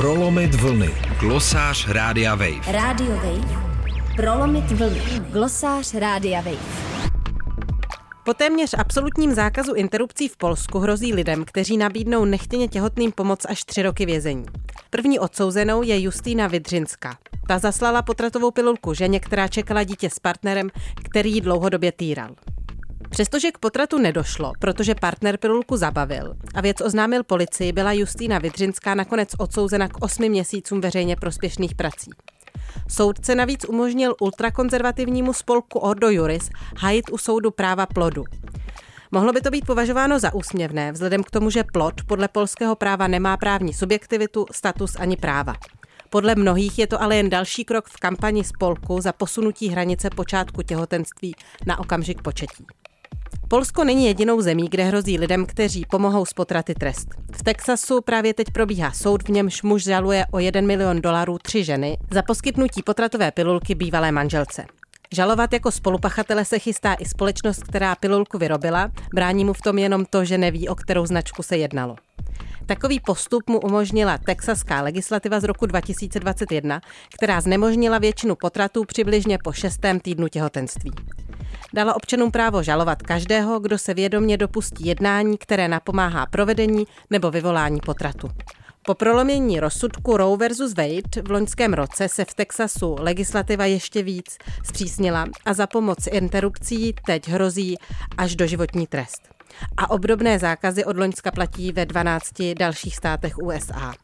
Prolomit vlny. Glosář Rádia Wave. Radio Wave. Prolomit vlny. Glosář Rádia Wave. Po téměř absolutním zákazu interrupcí v Polsku hrozí lidem, kteří nabídnou nechtěně těhotným pomoc až tři roky vězení. První odsouzenou je Justýna Vidřinská. Ta zaslala potratovou pilulku ženě, která čekala dítě s partnerem, který ji dlouhodobě týral. Přestože k potratu nedošlo, protože partner pilulku zabavil a věc oznámil policii, byla Justýna Vidřinská nakonec odsouzena k osmi měsícům veřejně prospěšných prací. Soudce navíc umožnil ultrakonzervativnímu spolku Ordo Juris hajit u soudu práva plodu. Mohlo by to být považováno za úsměvné, vzhledem k tomu, že plod podle polského práva nemá právní subjektivitu, status ani práva. Podle mnohých je to ale jen další krok v kampani spolku za posunutí hranice počátku těhotenství na okamžik početí. Polsko není jedinou zemí, kde hrozí lidem, kteří pomohou z potraty trest. V Texasu právě teď probíhá soud, v němž muž žaluje o 1 milion dolarů tři ženy za poskytnutí potratové pilulky bývalé manželce. Žalovat jako spolupachatele se chystá i společnost, která pilulku vyrobila, brání mu v tom jenom to, že neví, o kterou značku se jednalo. Takový postup mu umožnila texaská legislativa z roku 2021, která znemožnila většinu potratů přibližně po šestém týdnu těhotenství. Dala občanům právo žalovat každého, kdo se vědomně dopustí jednání, které napomáhá provedení nebo vyvolání potratu. Po prolomění rozsudku Roe versus Wade v loňském roce se v Texasu legislativa ještě víc zpřísnila a za pomoc interrupcí teď hrozí až doživotní trest. A obdobné zákazy od Loňska platí ve 12 dalších státech USA.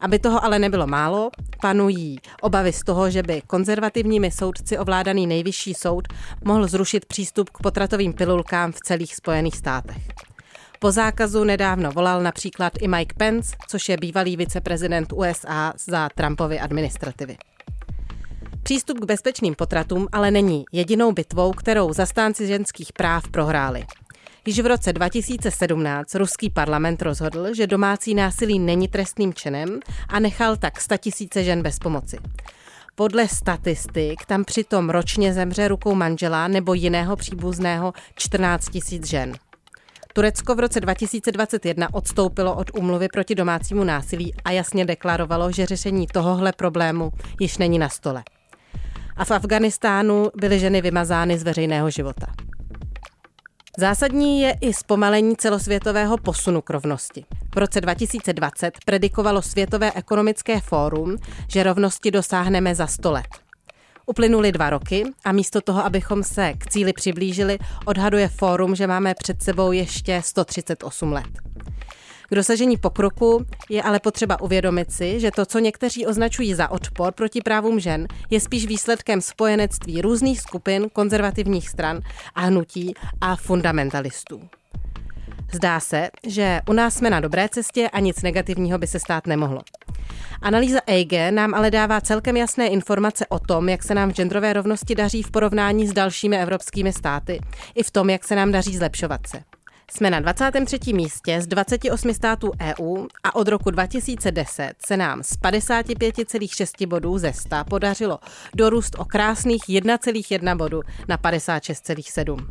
Aby toho ale nebylo málo, panují obavy z toho, že by konzervativními soudci ovládaný nejvyšší soud mohl zrušit přístup k potratovým pilulkám v celých Spojených státech. Po zákazu nedávno volal například i Mike Pence, což je bývalý viceprezident USA za Trumpovy administrativy. Přístup k bezpečným potratům ale není jedinou bitvou, kterou zastánci ženských práv prohráli. Již v roce 2017 ruský parlament rozhodl, že domácí násilí není trestným činem a nechal tak tisíce žen bez pomoci. Podle statistik tam přitom ročně zemře rukou manžela nebo jiného příbuzného 14 tisíc žen. Turecko v roce 2021 odstoupilo od úmluvy proti domácímu násilí a jasně deklarovalo, že řešení tohohle problému již není na stole. A v Afganistánu byly ženy vymazány z veřejného života. Zásadní je i zpomalení celosvětového posunu k rovnosti. V roce 2020 predikovalo Světové ekonomické fórum, že rovnosti dosáhneme za 100 let. Uplynuly dva roky a místo toho, abychom se k cíli přiblížili, odhaduje fórum, že máme před sebou ještě 138 let. K dosažení pokroku je ale potřeba uvědomit si, že to, co někteří označují za odpor proti právům žen, je spíš výsledkem spojenectví různých skupin konzervativních stran a hnutí a fundamentalistů. Zdá se, že u nás jsme na dobré cestě a nic negativního by se stát nemohlo. Analýza EIG nám ale dává celkem jasné informace o tom, jak se nám v genderové rovnosti daří v porovnání s dalšími evropskými státy, i v tom, jak se nám daří zlepšovat se. Jsme na 23. místě z 28 států EU a od roku 2010 se nám z 55,6 bodů ze 100 podařilo dorůst o krásných 1,1 bodu na 56,7.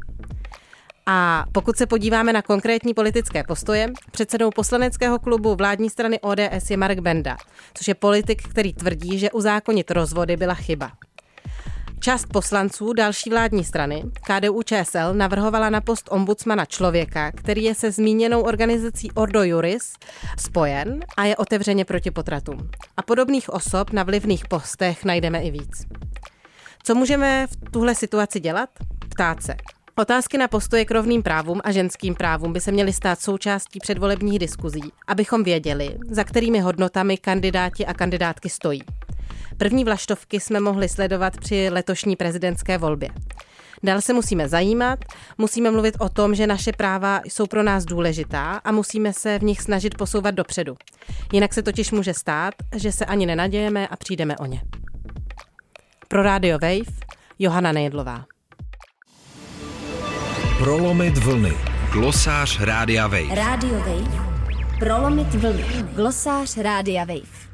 A pokud se podíváme na konkrétní politické postoje, předsedou poslaneckého klubu vládní strany ODS je Mark Benda, což je politik, který tvrdí, že uzákonit rozvody byla chyba. Část poslanců další vládní strany, KDU ČSL, navrhovala na post ombudsmana člověka, který je se zmíněnou organizací Ordo Juris spojen a je otevřeně proti potratům. A podobných osob na vlivných postech najdeme i víc. Co můžeme v tuhle situaci dělat? Ptát se. Otázky na postoje k rovným právům a ženským právům by se měly stát součástí předvolebních diskuzí, abychom věděli, za kterými hodnotami kandidáti a kandidátky stojí. První vlaštovky jsme mohli sledovat při letošní prezidentské volbě. Dál se musíme zajímat, musíme mluvit o tom, že naše práva jsou pro nás důležitá a musíme se v nich snažit posouvat dopředu. Jinak se totiž může stát, že se ani nenadějeme a přijdeme o ně. Pro Radio Wave Johana Nejedlová. Prolomit vlny. Glosář Rádia Wave. Radio Wave. Prolomit vlny. Glosář Rádia Wave.